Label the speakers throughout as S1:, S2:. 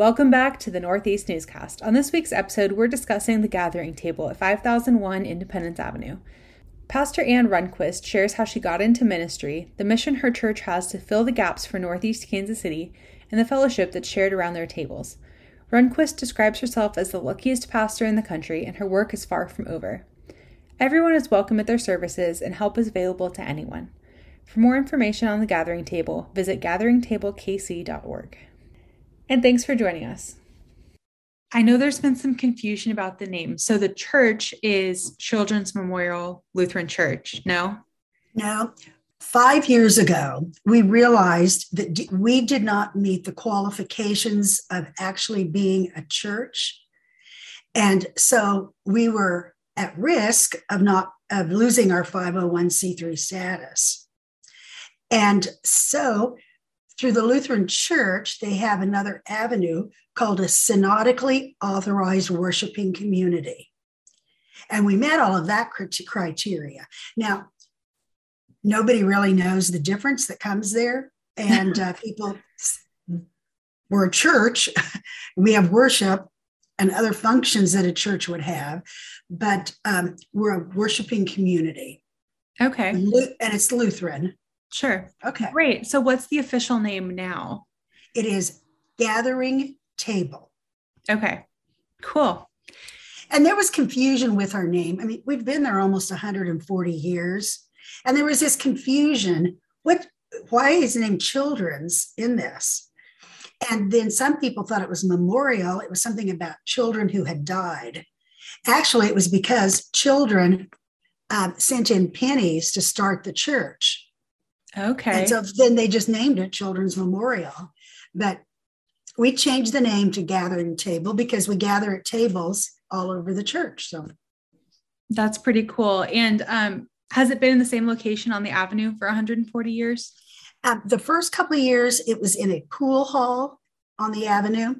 S1: Welcome back to the Northeast Newscast. On this week's episode, we're discussing the gathering table at 5001 Independence Avenue. Pastor Ann Runquist shares how she got into ministry, the mission her church has to fill the gaps for Northeast Kansas City, and the fellowship that's shared around their tables. Runquist describes herself as the luckiest pastor in the country, and her work is far from over. Everyone is welcome at their services, and help is available to anyone. For more information on the Gathering Table, visit gatheringtablekc.org. And thanks for joining us. I know there's been some confusion about the name. So the church is Children's Memorial Lutheran Church, no?
S2: No. Five years ago, we realized that we did not meet the qualifications of actually being a church. And so we were at risk of not of losing our 501c3 status. And so through the Lutheran Church, they have another avenue called a synodically authorized worshiping community. And we met all of that criteria. Now, nobody really knows the difference that comes there. And uh, people, we're a church, we have worship and other functions that a church would have, but um, we're a worshiping community.
S1: Okay.
S2: And it's Lutheran.
S1: Sure.
S2: Okay.
S1: Great. So, what's the official name now?
S2: It is Gathering Table.
S1: Okay. Cool.
S2: And there was confusion with our name. I mean, we've been there almost 140 years. And there was this confusion. What why is the name children's in this? And then some people thought it was memorial. It was something about children who had died. Actually, it was because children um, sent in pennies to start the church.
S1: Okay.
S2: And so then they just named it Children's Memorial. But we changed the name to Gathering Table because we gather at tables all over the church. So
S1: that's pretty cool. And um, has it been in the same location on the avenue for 140 years?
S2: Um, the first couple of years, it was in a pool hall on the avenue.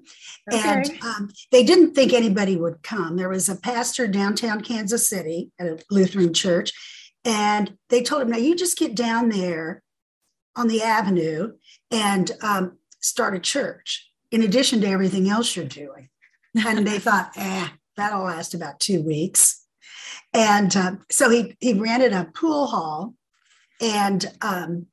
S2: Okay. And um, they didn't think anybody would come. There was a pastor downtown Kansas City at a Lutheran church, and they told him, now you just get down there on the avenue and um, start a church in addition to everything else you're doing. And they thought, eh, that'll last about two weeks. And uh, so he, he rented a pool hall and um,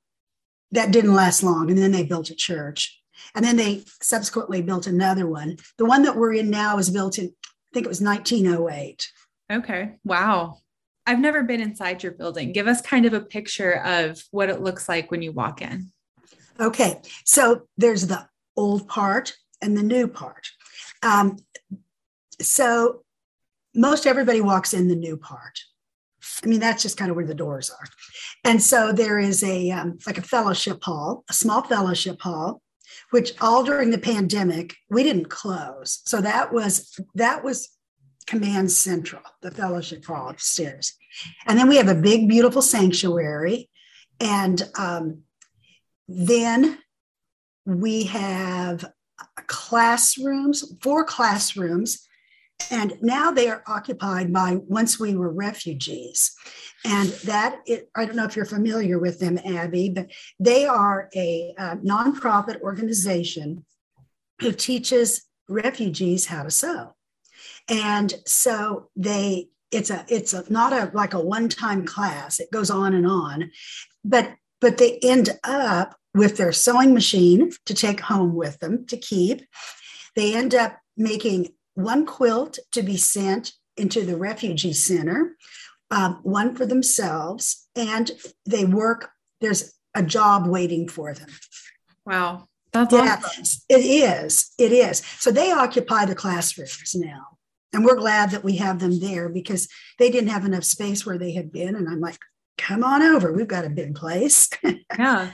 S2: that didn't last long. And then they built a church. And then they subsequently built another one. The one that we're in now was built in, I think it was 1908.
S1: Okay. Wow. I've never been inside your building. Give us kind of a picture of what it looks like when you walk in.
S2: Okay, so there's the old part and the new part. Um, so most everybody walks in the new part. I mean, that's just kind of where the doors are. And so there is a um, like a fellowship hall, a small fellowship hall, which all during the pandemic we didn't close. So that was that was Command Central, the fellowship hall upstairs. And then we have a big, beautiful sanctuary. And um, then we have classrooms, four classrooms. And now they are occupied by once we were refugees. And that, it, I don't know if you're familiar with them, Abby, but they are a, a nonprofit organization who teaches refugees how to sew. And so they it's a it's a not a like a one-time class. It goes on and on. But but they end up with their sewing machine to take home with them to keep. They end up making one quilt to be sent into the refugee center, um, one for themselves, and they work. There's a job waiting for them.
S1: Wow, that's yeah, awesome.
S2: It is. It is. So they occupy the classrooms now and we're glad that we have them there because they didn't have enough space where they had been. And i'm like come on over. We've got a big place.
S1: Yeah.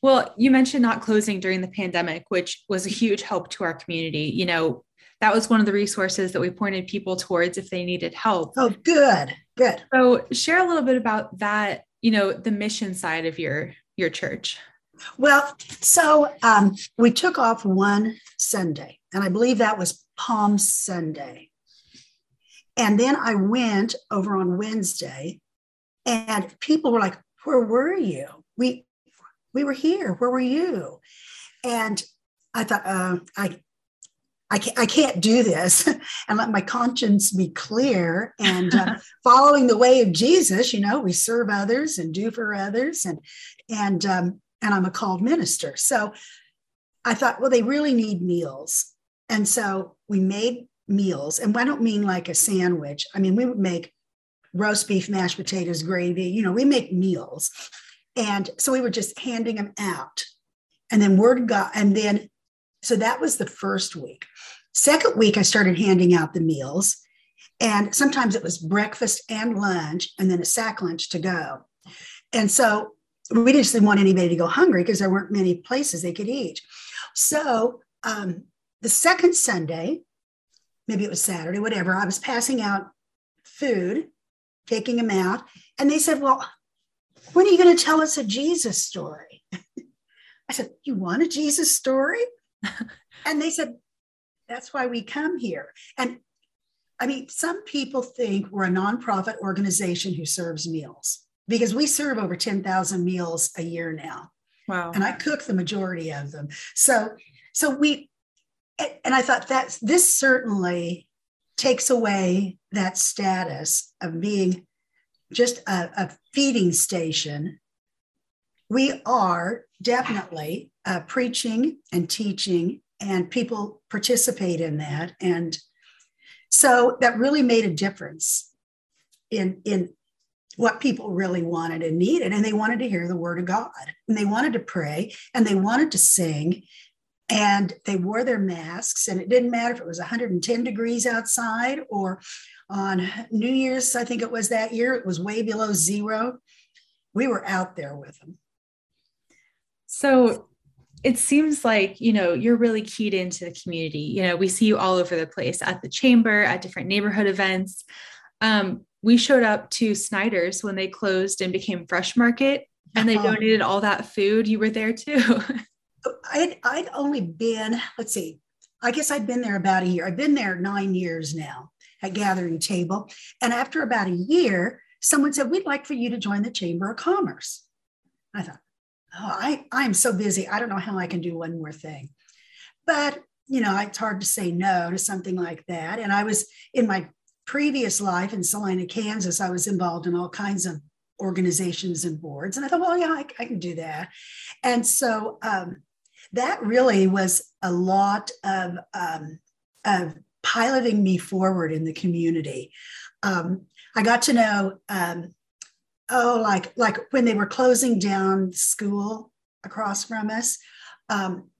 S1: Well you mentioned not closing during the pandemic which was a huge help to our community. You know that was one of the resources that we pointed people towards if they needed help.
S2: Oh good. Good.
S1: So share a little bit about that you know the mission side of your your church.
S2: Well so um, we took off one sunday and i believe that was palm sunday and then I went over on Wednesday and people were like, Where were you? We we were here. Where were you? And I thought, uh, I I can't, I can't do this and let my conscience be clear and uh, following the way of Jesus, you know, we serve others and do for others and, and, um, and I'm a called minister. So I thought, well, they really need meals. And so we made meals. And I don't mean like a sandwich. I mean, we would make roast beef, mashed potatoes, gravy, you know, we make meals. And so we were just handing them out. And then word got, and then, so that was the first week. Second week, I started handing out the meals. And sometimes it was breakfast and lunch, and then a sack lunch to go. And so we just didn't want anybody to go hungry because there weren't many places they could eat. So um, the second Sunday, maybe it was Saturday, whatever, I was passing out food, taking them out. And they said, Well, when are you going to tell us a Jesus story? I said, You want a Jesus story? and they said, That's why we come here. And I mean, some people think we're a nonprofit organization who serves meals because we serve over 10,000 meals a year now.
S1: Wow.
S2: And I cook the majority of them. So, so we, and I thought that this certainly takes away that status of being just a, a feeding station. We are definitely uh, preaching and teaching, and people participate in that. And so that really made a difference in, in what people really wanted and needed. And they wanted to hear the word of God, and they wanted to pray, and they wanted to sing, and they wore their masks. And it didn't matter if it was 110 degrees outside or on New Year's, I think it was that year, it was way below zero. We were out there with them.
S1: So it seems like, you know, you're really keyed into the community. You know, we see you all over the place at the chamber, at different neighborhood events. Um, we showed up to Snyder's when they closed and became Fresh Market and they uh-huh. donated all that food. You were there too.
S2: I'd, I'd only been, let's see, I guess I'd been there about a year. I've been there nine years now at Gathering Table. And after about a year, someone said, We'd like for you to join the Chamber of Commerce. I thought, Oh, I, I'm so busy. I don't know how I can do one more thing. But, you know, it's hard to say no to something like that. And I was in my previous life in Salina, Kansas, I was involved in all kinds of organizations and boards. And I thought, well, yeah, I, I can do that. And so um, that really was a lot of, um, of piloting me forward in the community. Um, I got to know, um, oh, like like when they were closing down school across from us. Um,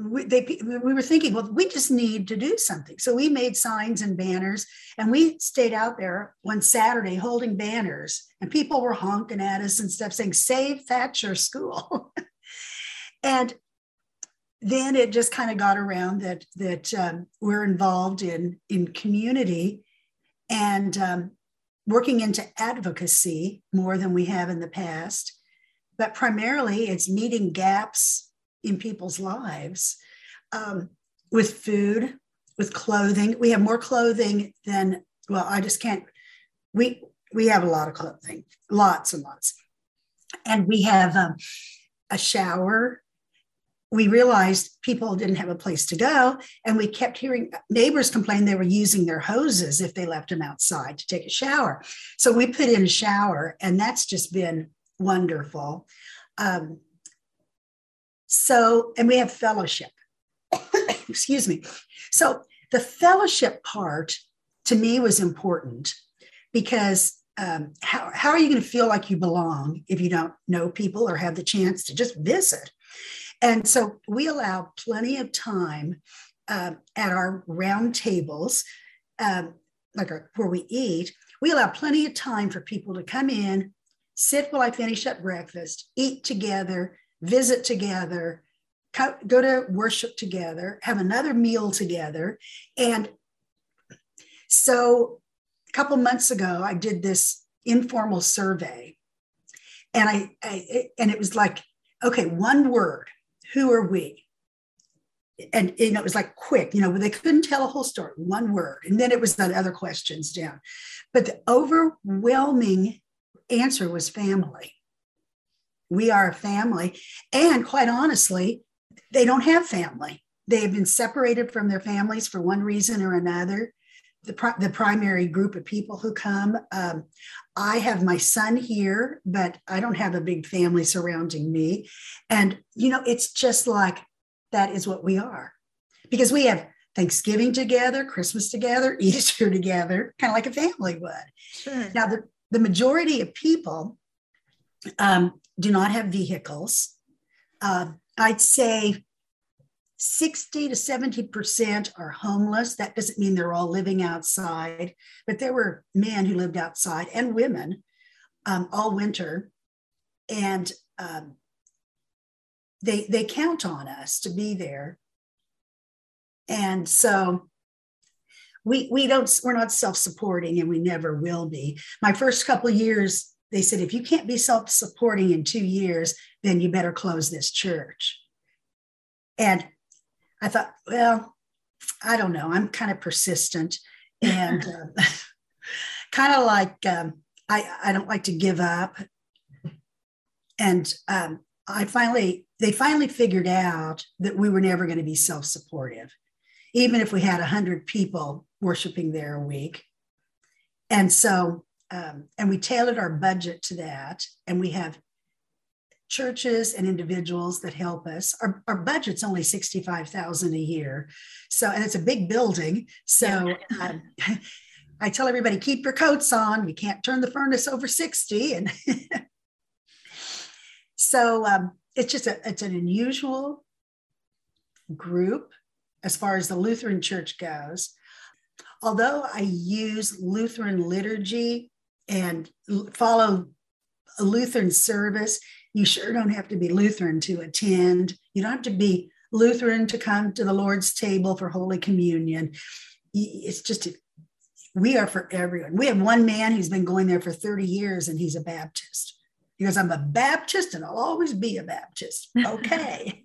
S2: we, they, we were thinking, well, we just need to do something. So we made signs and banners, and we stayed out there one Saturday holding banners, and people were honking at us and stuff, saying "Save Thatcher School." and then it just kind of got around that that um, we're involved in in community and um, working into advocacy more than we have in the past. But primarily, it's meeting gaps in people's lives um, with food, with clothing. We have more clothing than, well, I just can't. We we have a lot of clothing, lots and lots, and we have um, a shower. We realized people didn't have a place to go, and we kept hearing neighbors complain they were using their hoses if they left them outside to take a shower. So we put in a shower, and that's just been wonderful. Um, so, and we have fellowship. Excuse me. So, the fellowship part to me was important because um, how, how are you going to feel like you belong if you don't know people or have the chance to just visit? And so we allow plenty of time uh, at our round tables, um, like our, where we eat. We allow plenty of time for people to come in, sit while I finish up breakfast, eat together, visit together, go to worship together, have another meal together. And so a couple months ago, I did this informal survey. And I, I and it was like, okay, one word, who are we? And you know, it was like quick, you know, they couldn't tell a whole story, one word. And then it was the other questions down. But the overwhelming answer was family we are a family. And quite honestly, they don't have family. they have been separated from their families for one reason or another. The, pri- the primary group of people who come. Um, I have my son here, but I don't have a big family surrounding me. And, you know, it's just like that is what we are because we have Thanksgiving together, Christmas together, Easter together, kind of like a family would. Sure. Now, the, the majority of people um, do not have vehicles. Uh, I'd say 60 to 70% are homeless. That doesn't mean they're all living outside, but there were men who lived outside and women um, all winter. And um, they, they count on us to be there. And so we, we don't, we're not self-supporting and we never will be. My first couple years, they said, if you can't be self-supporting in two years, then you better close this church. And I thought, well, I don't know. I'm kind of persistent and uh, kind of like um, I, I don't like to give up. And um, I finally, they finally figured out that we were never going to be self supportive, even if we had 100 people worshiping there a week. And so, um, and we tailored our budget to that. And we have churches and individuals that help us. Our, our budget's only 65,000 a year. So, and it's a big building. So um, I tell everybody, keep your coats on. We can't turn the furnace over 60. And so um, it's just a, it's an unusual group as far as the Lutheran church goes. Although I use Lutheran liturgy and follow a Lutheran service, you sure don't have to be Lutheran to attend. You don't have to be Lutheran to come to the Lord's table for Holy Communion. It's just, we are for everyone. We have one man who's been going there for 30 years and he's a Baptist. He goes, I'm a Baptist and I'll always be a Baptist. Okay.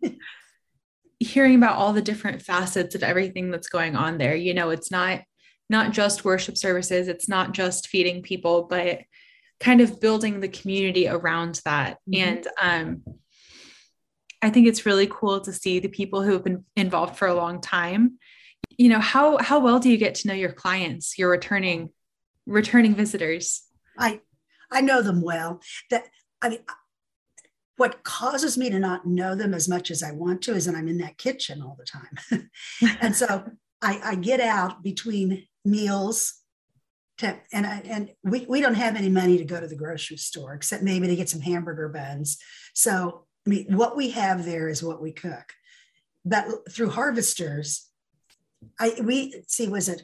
S1: Hearing about all the different facets of everything that's going on there, you know, it's not not just worship services, it's not just feeding people, but kind of building the community around that. Mm-hmm. And um, I think it's really cool to see the people who have been involved for a long time. You know, how how well do you get to know your clients, your returning returning visitors?
S2: I I know them well. That I mean what causes me to not know them as much as I want to is that I'm in that kitchen all the time. and so I, I, get out between meals to, and I, and we, we don't have any money to go to the grocery store except maybe to get some hamburger buns. So I mean, what we have there is what we cook. But through harvesters, I we see was it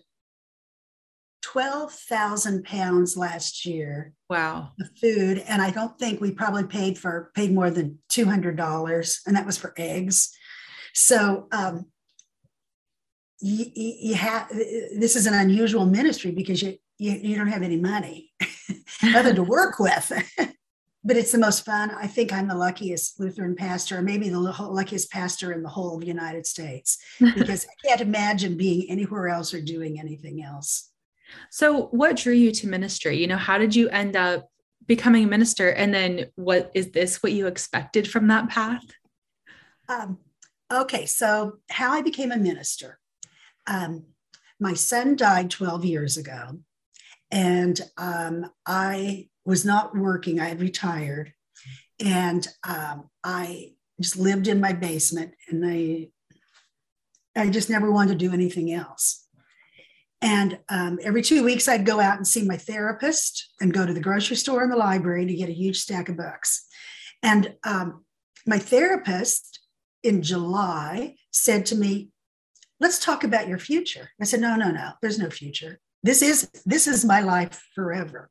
S2: twelve thousand pounds last year.
S1: Wow,
S2: of food, and I don't think we probably paid for paid more than two hundred dollars, and that was for eggs. So um, you, you have this is an unusual ministry because you you, you don't have any money other to work with. but it's the most fun. I think I'm the luckiest Lutheran pastor, or maybe the luckiest pastor in the whole of the United States, because I can't imagine being anywhere else or doing anything else.
S1: So, what drew you to ministry? You know, how did you end up becoming a minister? And then, what is this what you expected from that path?
S2: Um, okay, so how I became a minister. Um, my son died 12 years ago, and um, I was not working. I had retired, and um, I just lived in my basement, and I I just never wanted to do anything else. And um, every two weeks, I'd go out and see my therapist and go to the grocery store and the library to get a huge stack of books. And um, my therapist in July said to me, Let's talk about your future. I said, No, no, no, there's no future this is this is my life forever.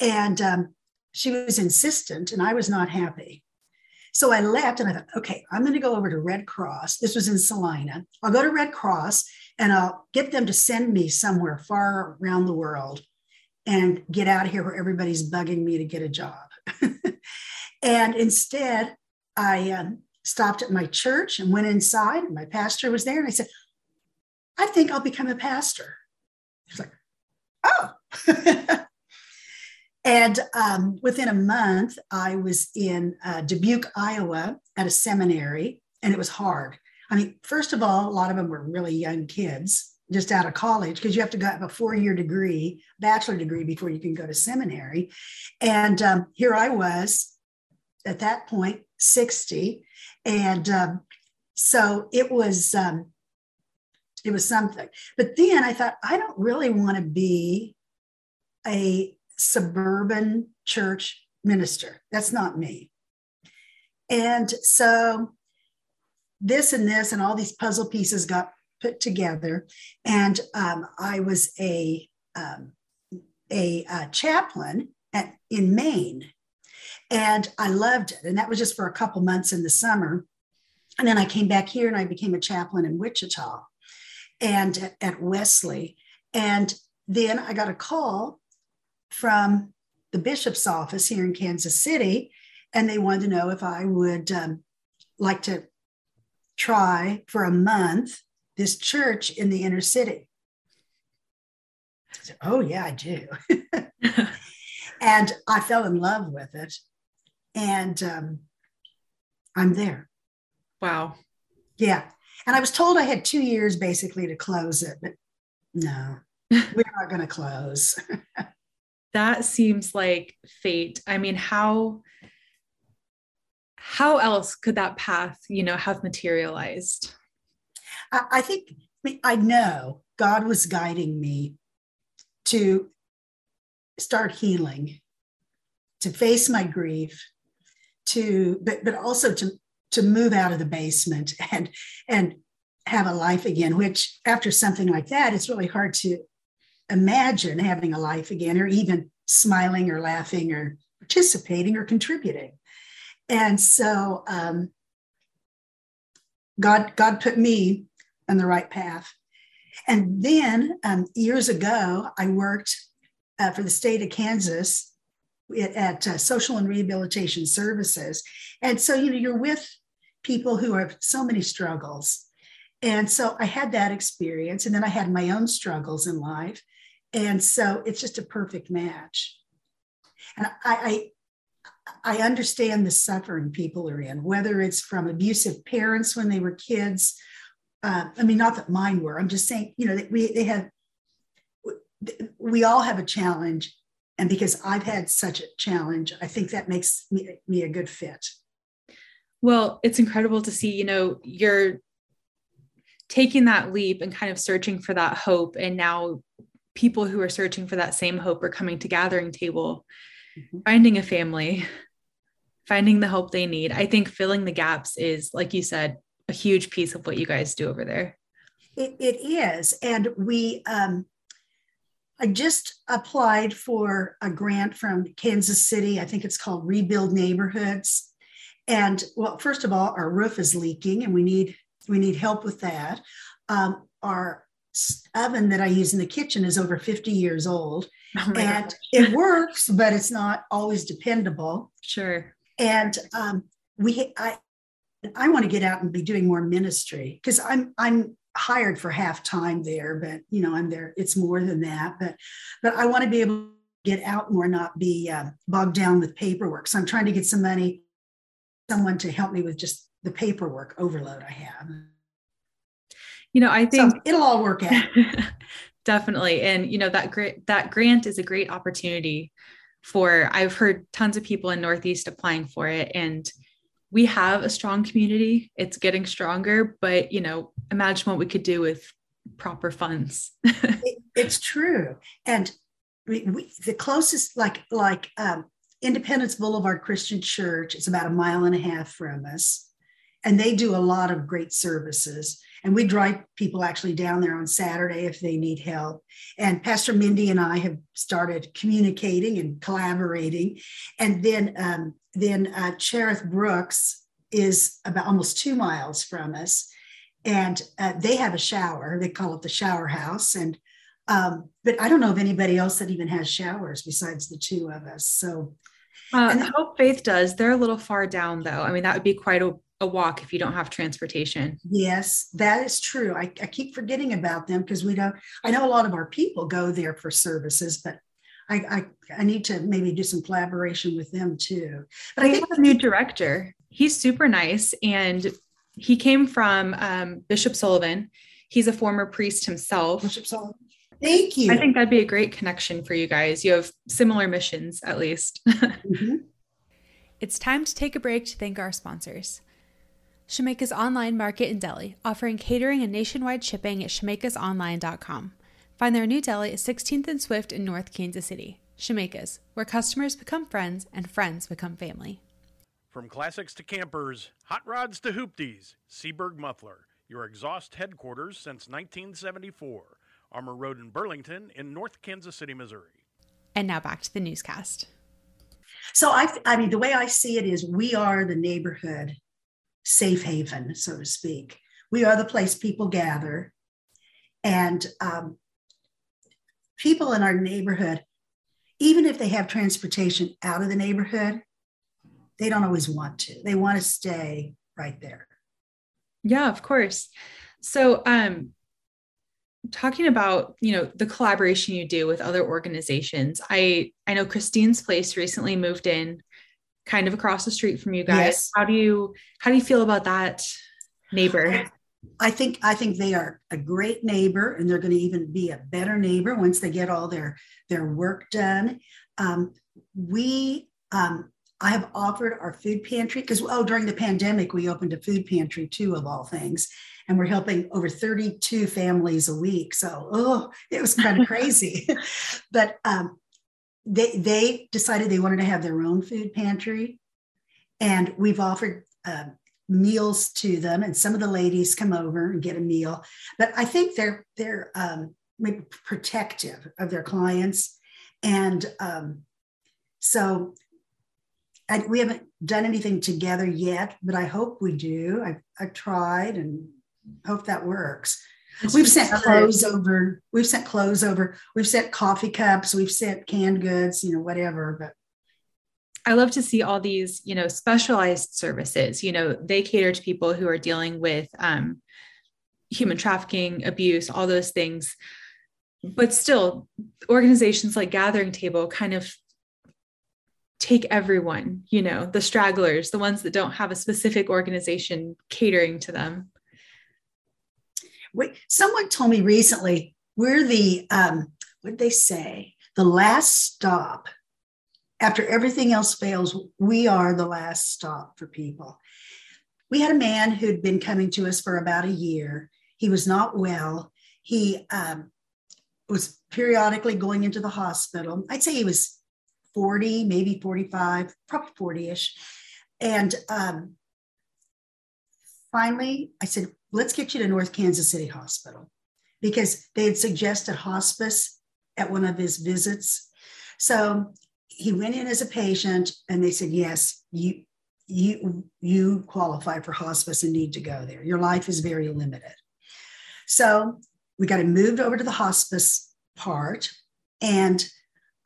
S2: And um, she was insistent and i was not happy. So i left and i thought okay i'm going to go over to red cross. This was in salina. I'll go to red cross and i'll get them to send me somewhere far around the world and get out of here where everybody's bugging me to get a job. And instead i um, stopped at my church and went inside. And my pastor was there and i said i think i'll become a pastor She's like, oh. and um, within a month, I was in uh, Dubuque, Iowa at a seminary, and it was hard. I mean, first of all, a lot of them were really young kids just out of college because you have to go have a four year degree, bachelor degree before you can go to seminary. And um, here I was at that point, 60. And um, so it was, um, it was something. But then I thought, I don't really want to be a suburban church minister. That's not me. And so this and this and all these puzzle pieces got put together. And um, I was a, um, a, a, chaplain at, in Maine. And I loved it. And that was just for a couple months in the summer. And then I came back here and I became a chaplain in Wichita and at Wesley. And then I got a call from the bishop's office here in Kansas City, and they wanted to know if I would um, like to try for a month this church in the inner city. I said, Oh, yeah, I do. and I fell in love with it. And um, I'm there.
S1: Wow.
S2: Yeah. And I was told I had two years basically to close it, but no, we're not going to close.
S1: that seems like fate. I mean, how how else could that path, you know, have materialized?
S2: I, I think I, mean, I know God was guiding me to start healing, to face my grief, to but but also to to move out of the basement and and have a life again which after something like that it's really hard to imagine having a life again or even smiling or laughing or participating or contributing. And so um, god god put me on the right path. And then um, years ago i worked uh, for the state of kansas at uh, social and rehabilitation services. And so you know you're with people who have so many struggles. And so i had that experience and then i had my own struggles in life. And so it's just a perfect match. And i i, I understand the suffering people are in whether it's from abusive parents when they were kids. Uh, i mean not that mine were i'm just saying you know that we they have we all have a challenge. And because i've had such a challenge i think that makes me, me a good fit
S1: well it's incredible to see you know you're taking that leap and kind of searching for that hope and now people who are searching for that same hope are coming to gathering table mm-hmm. finding a family finding the hope they need. I think filling the gaps is like you said a huge piece of what you guys do over there.
S2: It, it is. And we um, i just applied for a grant from kansas city. I think it's called rebuild neighborhoods and well first of all our roof is leaking and we need we need help with that um, our oven that I use in the kitchen is over 50 years old. Oh and it works, but it's not always dependable.
S1: Sure.
S2: And um, we, I, I want to get out and be doing more ministry because I'm, I'm hired for half time there, but you know, I'm there. It's more than that, but, but I want to be able to get out more, not be uh, bogged down with paperwork. So I'm trying to get some money, someone to help me with just the paperwork overload I have.
S1: You know i think
S2: so it'll all work out.
S1: Definitely. And you know that great that grant is a great opportunity for i've heard tons of people in northeast applying for it and we have a strong community. It's getting stronger but you know imagine what we could do with proper funds.
S2: It, it's true. And we, we, the closest like like um, independence boulevard christian church is about a mile and a half from us and they do a lot of great services and we drive people actually down there on Saturday if they need help. And Pastor Mindy and I have started communicating and collaborating. And then, um, then uh, Cherith Brooks is about almost two miles from us. And uh, they have a shower. They call it the shower house. And um, but I don't know of anybody else that even has showers besides the two of us. So
S1: uh, and Hope Faith does. They're a little far down though. I mean, that would be quite a a walk if you don't have transportation.
S2: Yes, that is true. I, I keep forgetting about them because we don't, I know a lot of our people go there for services, but I, I, I need to maybe do some collaboration with them too.
S1: But we I think have a new director. He's super nice and he came from um, Bishop Sullivan. He's a former priest himself.
S2: Bishop Sullivan. Thank you.
S1: I think that'd be a great connection for you guys. You have similar missions, at least. mm-hmm. It's time to take a break to thank our sponsors. Shemeka's online market in deli, offering catering and nationwide shipping at shemekasonline.com. Find their new deli at 16th and Swift in North Kansas City. Shemeka's, where customers become friends and friends become family.
S3: From classics to campers, hot rods to hoopties, Seaberg Muffler, your exhaust headquarters since 1974. Armour Road in Burlington in North Kansas City, Missouri.
S1: And now back to the newscast.
S2: So I, I mean, the way I see it is we are the neighborhood safe haven, so to speak. We are the place people gather. And um, people in our neighborhood, even if they have transportation out of the neighborhood, they don't always want to. They want to stay right there.
S1: Yeah, of course. So, um, talking about you know the collaboration you do with other organizations i i know christine's place recently moved in kind of across the street from you guys. Yes. how do you how do you feel about that neighbor?
S2: I think i think they are a great neighbor and they're going to even be a better neighbor once they get all their their work done. Um, we um, i have offered our food pantry because oh during the pandemic we opened a food pantry too of all things and we're helping over 32 families a week so oh it was kind of crazy but um, they they decided they wanted to have their own food pantry, and we've offered uh, meals to them. And some of the ladies come over and get a meal. But I think they're they're um, protective of their clients, and um, so I, we haven't done anything together yet. But I hope we do. I've, I've tried and hope that works we've sent clothes over. We've sent clothes over. We've sent coffee cups. We've sent canned goods. You know, whatever. But
S1: I love to see all these, you know, specialized services. You know, they cater to people who are dealing with um, human trafficking, abuse, all those things. But still, organizations like Gathering Table kind of take everyone, you know, the stragglers, the ones that don't have a specific organization catering to them.
S2: Someone told me recently we're the um, what did they say? The last stop. After everything else fails, we are the last stop for people. We had a man who'd been coming to us for about a year. He was not well. He um, was periodically going into the hospital. I'd say he was 40, maybe 45, probably 40 ish. And um, finally, I said, let's get you to North Kansas City Hospital because they had suggested hospice at one of his visits. So he went in as a patient and they said, yes, you, you, you qualify for hospice and need to go there. Your life is very limited. So we got him moved over to the hospice part and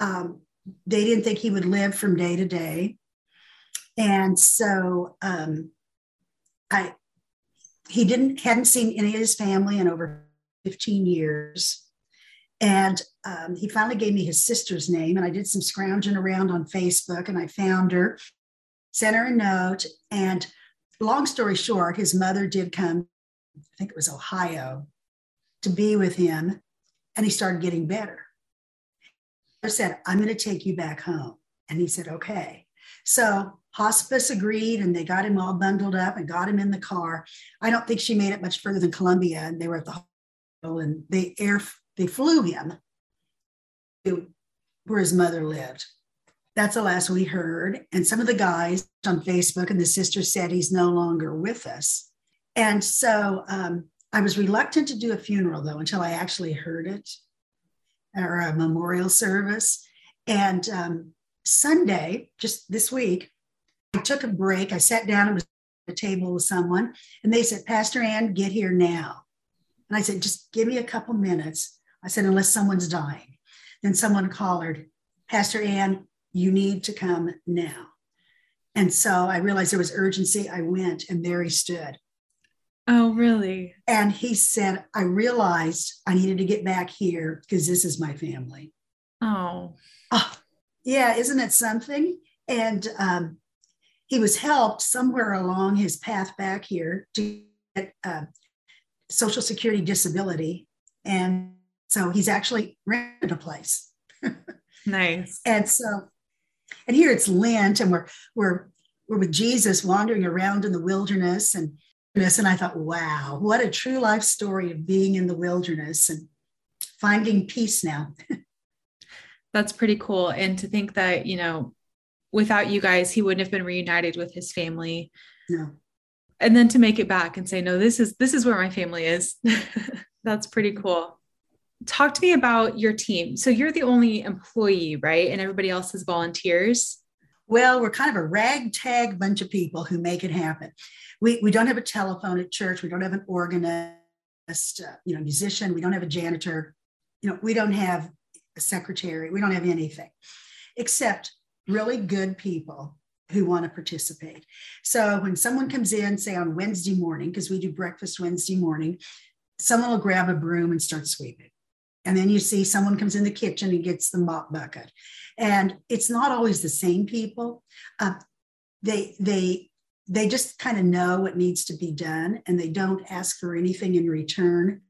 S2: um, they didn't think he would live from day to day. And so um, I, he didn't hadn't seen any of his family in over 15 years. And um, he finally gave me his sister's name and i did some scrounging around on facebook and i found her sent her a note and long story short his mother did come i think it was ohio to be with him and he started getting better. I said i'm going to take you back home. And he said okay. So hospice agreed and they got him all bundled up and got him in the car. I don't think she made it much further than Columbia and they were at the hospital and they air they flew him to where his mother lived. That's the last we heard. And some of the guys on Facebook and the sister said he's no longer with us. And so um, I was reluctant to do a funeral though until I actually heard it or a memorial service. And um, Sunday, just this week, I took a break. I sat down and was at a table with someone, and they said, Pastor Ann, get here now. And I said, just give me a couple minutes. I said, unless someone's dying. Then someone collared, Pastor Ann, you need to come now. And so I realized there was urgency. I went, and there he stood.
S1: Oh, really?
S2: And he said, I realized I needed to get back here because this is my family.
S1: Oh.
S2: Oh, yeah, isn't it something? And um, he was helped somewhere along his path back here to get uh, Social Security disability. And so he's actually rented a place.
S1: nice.
S2: And so, and here it's Lent, and we're we're we're with Jesus wandering around in the wilderness and and I thought, wow, what a true life story of being in the wilderness and finding peace now.
S1: That's pretty cool. And to think that, you know, without you guys, he wouldn't have been reunited with his family.
S2: No.
S1: And then to make it back and say, no, this is this is where my family is. That's pretty cool. Talk to me about your team. So you're the only employee, right? And everybody else is volunteers.
S2: Well, we're kind of a ragtag bunch of people who make it happen. We, we don't have a telephone at church. We don't have an organist, uh, you know, musician. We don't have a janitor. You know, we don't have a secretary. We don't have anything except really good people who want to participate. So when someone comes in, say on Wednesday morning, because we do breakfast Wednesday morning, someone will grab a broom and start sweeping. And then you see someone comes in the kitchen and gets the mop bucket. And it's not always the same people. Uh, they they they just kind of know what needs to be done and they don't ask for anything in return.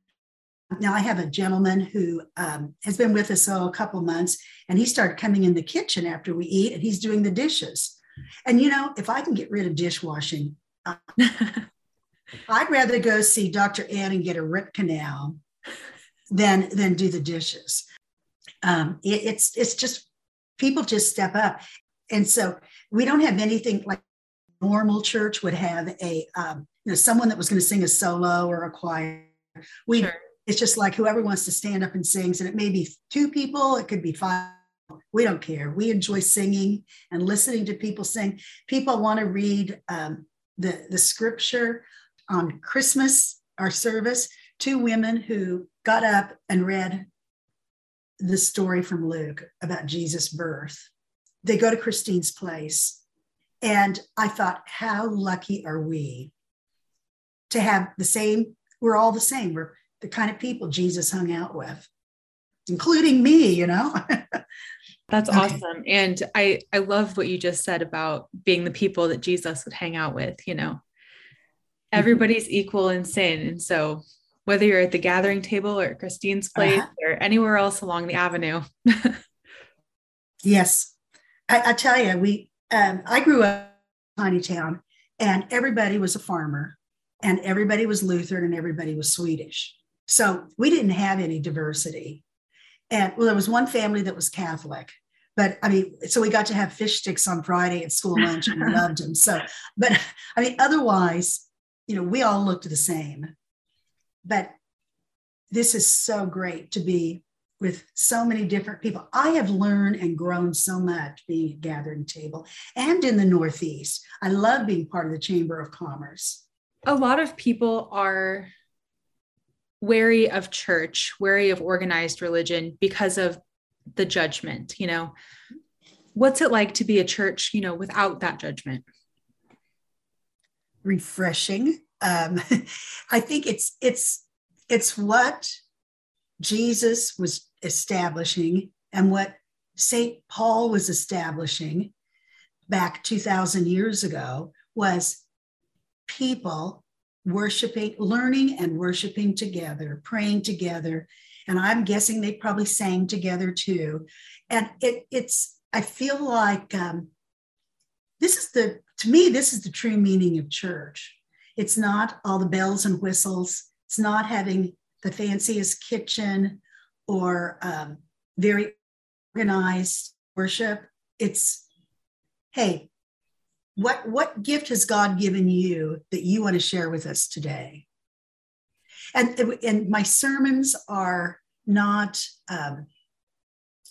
S2: Now, I have a gentleman who um, has been with us oh, a couple months, and he started coming in the kitchen after we eat, and he's doing the dishes. And you know, if I can get rid of dishwashing, uh, I'd rather go see Dr. Ann and get a root canal than than do the dishes. Um, it, it's it's just people just step up, and so we don't have anything like normal church would have a um, you know someone that was going to sing a solo or a choir. We sure. It's just like whoever wants to stand up and sings, and it may be two people, it could be five. We don't care. We enjoy singing and listening to people sing. People want to read um, the the scripture on Christmas, our service. Two women who got up and read the story from Luke about Jesus' birth. They go to Christine's place. And I thought, how lucky are we to have the same? We're all the same. We're the kind of people Jesus hung out with, including me, you know?
S1: That's okay. awesome. And I, I love what you just said about being the people that Jesus would hang out with, you know. Mm-hmm. Everybody's equal in sin. And so whether you're at the gathering table or at Christine's place uh-huh. or anywhere else along the avenue.
S2: yes. I, I, tell you, we um, I grew up in a tiny town and everybody was a farmer and everybody was Lutheran and everybody was Swedish. So we didn't have any diversity. And well, there was one family that was Catholic, but I mean, so we got to have fish sticks on Friday at school lunch and we loved them. So, but I mean, otherwise, you know, we all looked the same but this is so great to be with so many different people. I have learned and grown so much being at Gathering Table and in the Northeast. I love being part of the Chamber of Commerce.
S1: A lot of people are wary of church, wary of organized religion because of the judgment, you know. What's it like to be a church, you know, without that judgment?
S2: Refreshing um, I think it's it's it's what Jesus was establishing and what St. Paul was establishing back 2,000 years ago was people worshiping, learning and worshiping together, praying together. And I'm guessing they probably sang together too. And it, it's, I feel like um, this is the, to me, this is the true meaning of church. It's not all the bells and whistles. It's not having the fanciest kitchen or um, very organized worship. It's, hey, what, what gift has God given you that you want to share with us today? And, and my sermons are not um,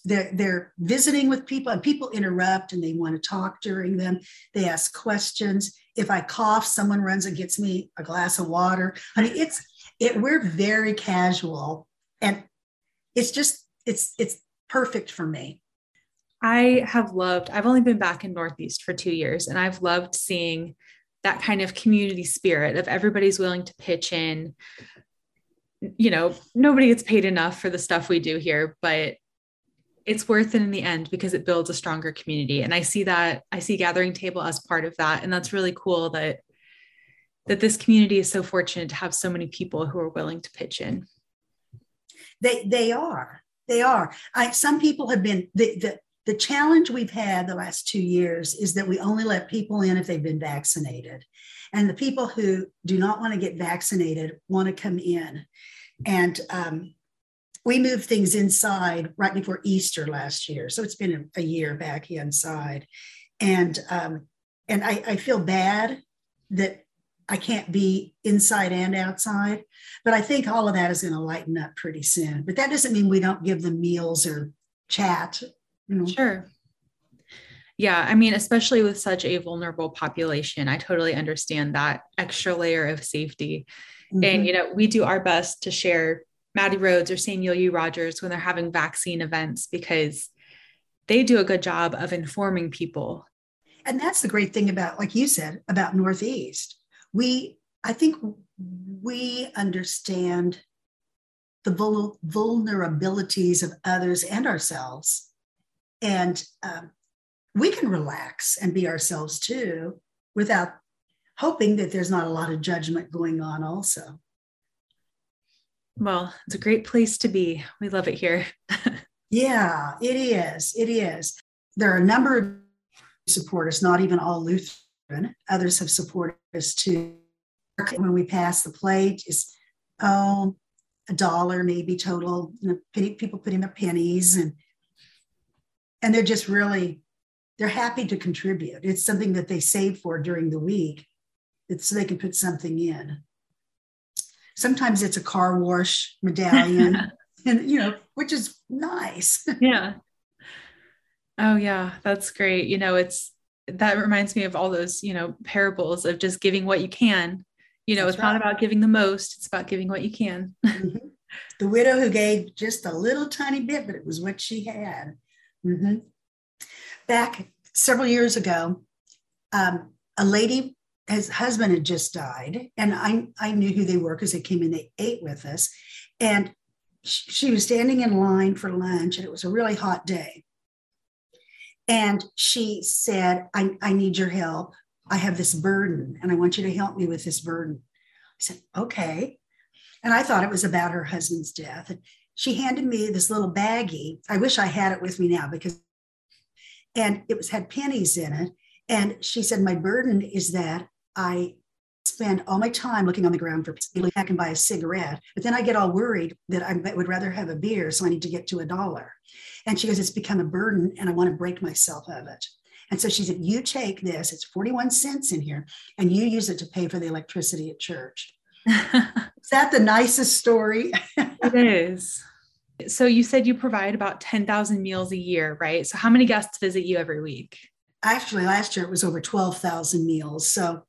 S2: they're, they're visiting with people and people interrupt and they want to talk during them. They ask questions. If i cough someone runs and gets me a glass of water. I mean it's it we're very casual and it's just it's it's perfect for me
S1: i have loved i've only been back in northeast for two years and i've loved seeing that kind of community spirit of everybody's willing to pitch in you know nobody gets paid enough for the stuff we do here but it's worth it in the end because it builds a stronger community. And I see that I see Gathering Table as part of that. And that's really cool that that this community is so fortunate to have so many people who are willing to pitch in.
S2: They they are. They are. I some people have been the, the the challenge we've had the last two years is that we only let people in if they've been vaccinated. And the people who do not want to get vaccinated want to come in. And um, we moved things inside right before Easter last year. So it's been a, year back inside. And um, and I, I feel bad that I can't be inside and outside. But I think all of that is going to lighten up pretty soon. But that doesn't mean we don't give them meals or chat
S1: you know? Sure. Yeah, I mean, especially with such a vulnerable population, I totally understand that extra layer of safety. Mm-hmm. And, you know, we do our best to share Mattie Rhodes or Samuel U. Rodgers when they're having vaccine events because they do a good job of informing people.
S2: And that's the great thing about, like you said, about Northeast. We, I think we understand the vul- vulnerabilities of others and ourselves and um, we can relax and be ourselves too without hoping that there's not a lot of judgment going on also.
S1: Well it's a great place to be. We love it here.
S2: Yeah it is. It is. There are a number of supporters not even all lutheran. Others have supported us too. When we pass the plate is oh a dollar maybe total. You know, people put in their pennies and and they're just really they're happy to contribute. It's something that they save for during the week. It's so they can put something in. Sometimes it's a car wash medallion and you know which is nice.
S1: Yeah. Oh yeah. That's great. You know it's that reminds me of all those you know parables of just giving what you can. You know that's it's right. not about giving the most it's about giving what you can. Mm-hmm.
S2: the widow who gave just a little tiny bit but it was what she had Mm-hmm. Back several years ago, um, a lady, his husband had just died, and I, I knew who they were because they came and they ate with us. And she, she was standing in line for lunch, and it was a really hot day. And she said, I, I need your help. I have this burden, and I want you to help me with this burden. I said, Okay. And I thought it was about her husband's death. And she handed me this little baggie. I wish I had it with me now because, and it was had pennies in it. And she said, My burden is that I spend all my time looking on the ground for I can buy a cigarette, but then I get all worried that I would rather have a beer, so I need to get to a dollar. And she goes, It's become a burden, and I want to break myself of it. And so she said, You take this, it's 41 cents in here, and you use it to pay for the electricity at church. is that the nicest story?
S1: it is. So you said you provide about 10,000 meals a year, right? So how many guests visit you every week?
S2: Actually, last year it was over 12,000 meals. So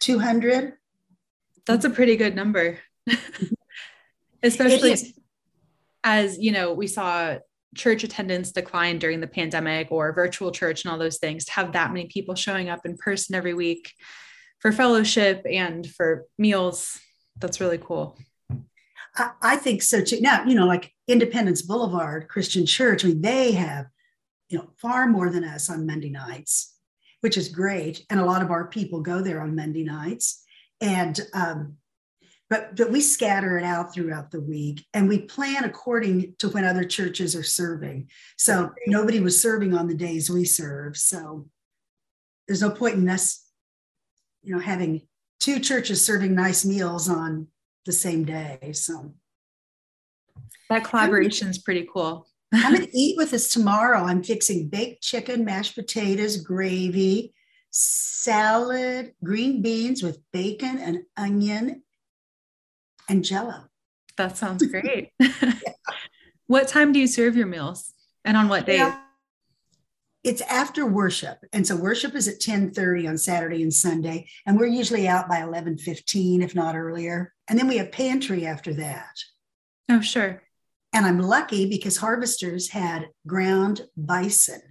S2: 200.
S1: That's a pretty good number. Especially as, you know, we saw church attendance decline during the pandemic or virtual church and all those things to have that many people showing up in person every week for fellowship and for meals. That's really cool.
S2: I, I think so too. Now, you know, like Independence Boulevard Christian Church, I mean, they have, you know, far more than us on Monday nights, which is great. And a lot of our people go there on Monday nights. And um, but but we scatter it out throughout the week and we plan according to when other churches are serving. So nobody was serving on the days we serve. So there's no point in us you know, having two churches serving nice meals on the same day. So
S1: that collaboration is pretty cool.
S2: I'm going to eat with us tomorrow. I'm fixing baked chicken, mashed potatoes, gravy, salad, green beans with bacon and onion, and jello.
S1: That sounds great. yeah. What time do you serve your meals and on what day? Yeah
S2: it's after worship. And so worship is at 10.30 on saturday and sunday and we're usually out by 11.15 if not earlier. And then we have pantry after that.
S1: Oh sure.
S2: And i'm lucky because harvesters had ground bison.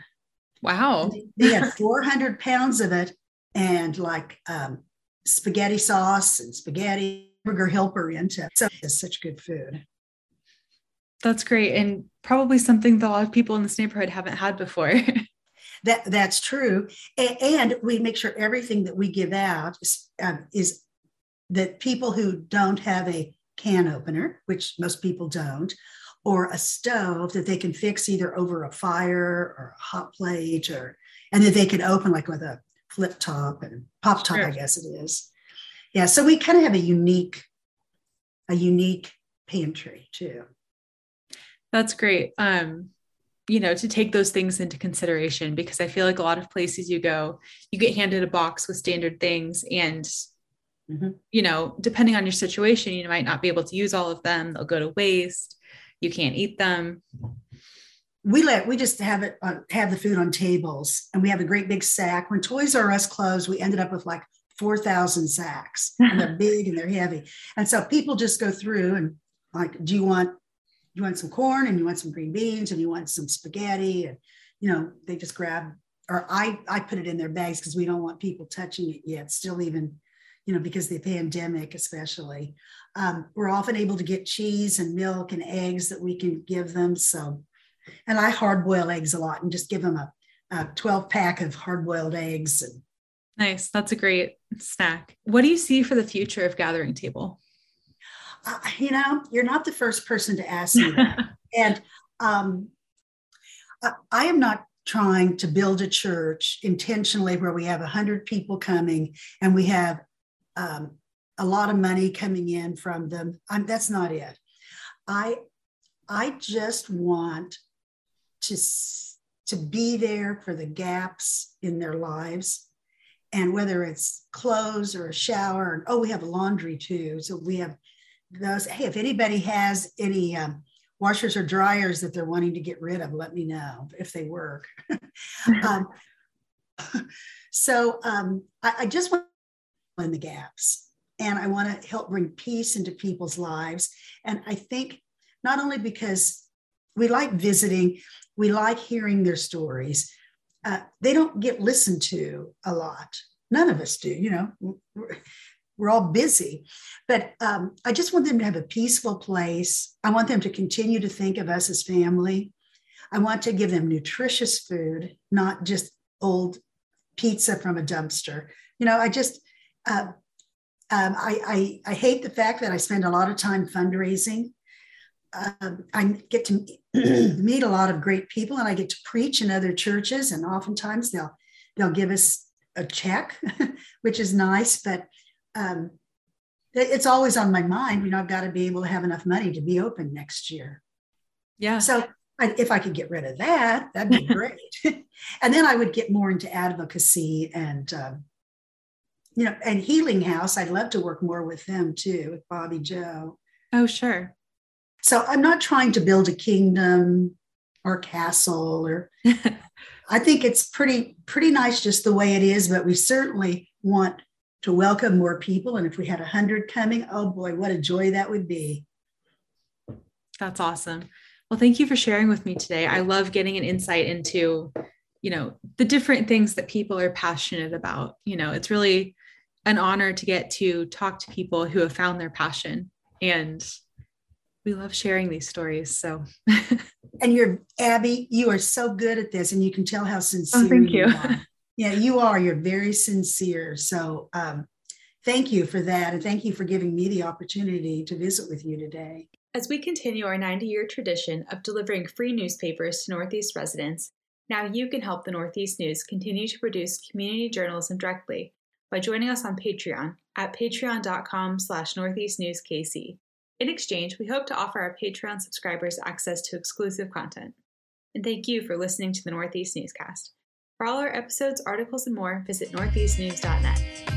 S1: Wow.
S2: They had 400 pounds of it and like um, spaghetti sauce and spaghetti burger helper into so it's such good food.
S1: That's great. And probably something that a lot of people in this neighborhood haven't had before.
S2: that That's true. And, and, we make sure everything that we give out is, um, is that people who don't have a can opener, which most people don't, or a stove that they can fix either over a fire or a hot plate or and that they can open like with a flip top and pop top, sure. I guess it is. Yeah. So we kind of have a unique, a unique pantry too.
S1: That's great. Um, you know, to take those things into consideration because I feel like a lot of places you go, you get handed a box with standard things and mm-hmm. you know, depending on your situation, you might not be able to use all of them. They'll go to waste. You can't eat them
S2: we let we just have it uh, have the food on tables and we have a great big sack when toys r us closed we ended up with like 4000 sacks and they're big and they're heavy and so people just go through and like do you want you want some corn and you want some green beans and you want some spaghetti and you know they just grab or i i put it in their bags because we don't want people touching it yet still even you know because the pandemic especially um, we're often able to get cheese and milk and eggs that we can give them so and I hard boil eggs a lot and just give them a, a 12 pack of hard boiled eggs. And,
S1: nice. That's a great snack. What do you see for the future of Gathering Table?
S2: Uh, you know, you're not the first person to ask me that. and um, I, I am not trying to build a church intentionally where we have 100 people coming and we have um, a lot of money coming in from them. I'm, that's not it. I I just want to, to be there for the gaps in their lives. And whether it's clothes or a shower, and oh, we have laundry too. So we have those. Hey, if anybody has any um, washers or dryers that they're wanting to get rid of, let me know if they work. um, so um, I, I just want to fill in the gaps and I want to help bring peace into people's lives. And I think not only because we like visiting, we like hearing their stories. Uh, they don't get listened to a lot. None of us do, you know, we're, all busy. But um, I just want them to have a peaceful place. I want them to continue to think of us as family. I want to give them nutritious food, not just old pizza from a dumpster. You know, I just, uh, um, I, I, I hate the fact that I spend a lot of time fundraising um, I get to meet a lot of great people, and I get to preach in other churches, and oftentimes they'll they'll give us a check, which is nice. But um, it's always on my mind. You know, I've got to be able to have enough money to be open next year.
S1: Yeah.
S2: So I, if I could get rid of that, that'd be great. and then I would get more into advocacy and. Um, you know, and Healing House, I'd love to work more with them too, with Bobbi Jo.
S1: Oh, sure.
S2: So I'm not trying to build a kingdom or castle or I think it's pretty pretty nice just the way it is, but we certainly want to welcome more people. And if we had a hundred coming, oh boy, what a joy that would be.
S1: That's awesome. Well, thank you for sharing with me today. I love getting an insight into, you know, the different things that people are passionate about. You know, it's really an honor to get to talk to people who have found their passion and we love sharing these stories. So,
S2: and you're Abby, you are so good at this, and you can tell how sincere.
S1: Oh, thank you. you
S2: yeah, you are. You're very sincere. So, um, thank you for that, and thank you for giving me the opportunity to visit with you today.
S1: As we continue our 90 year tradition of delivering free newspapers to Northeast residents, now you can help the Northeast News continue to produce community journalism directly by joining us on Patreon at patreon.com slash northeastnewskc. In exchange, we hope to offer our Patreon subscribers access to exclusive content. And thank you for listening to the Northeast Newscast. For all our episodes, articles, and more, visit northeastnews.net.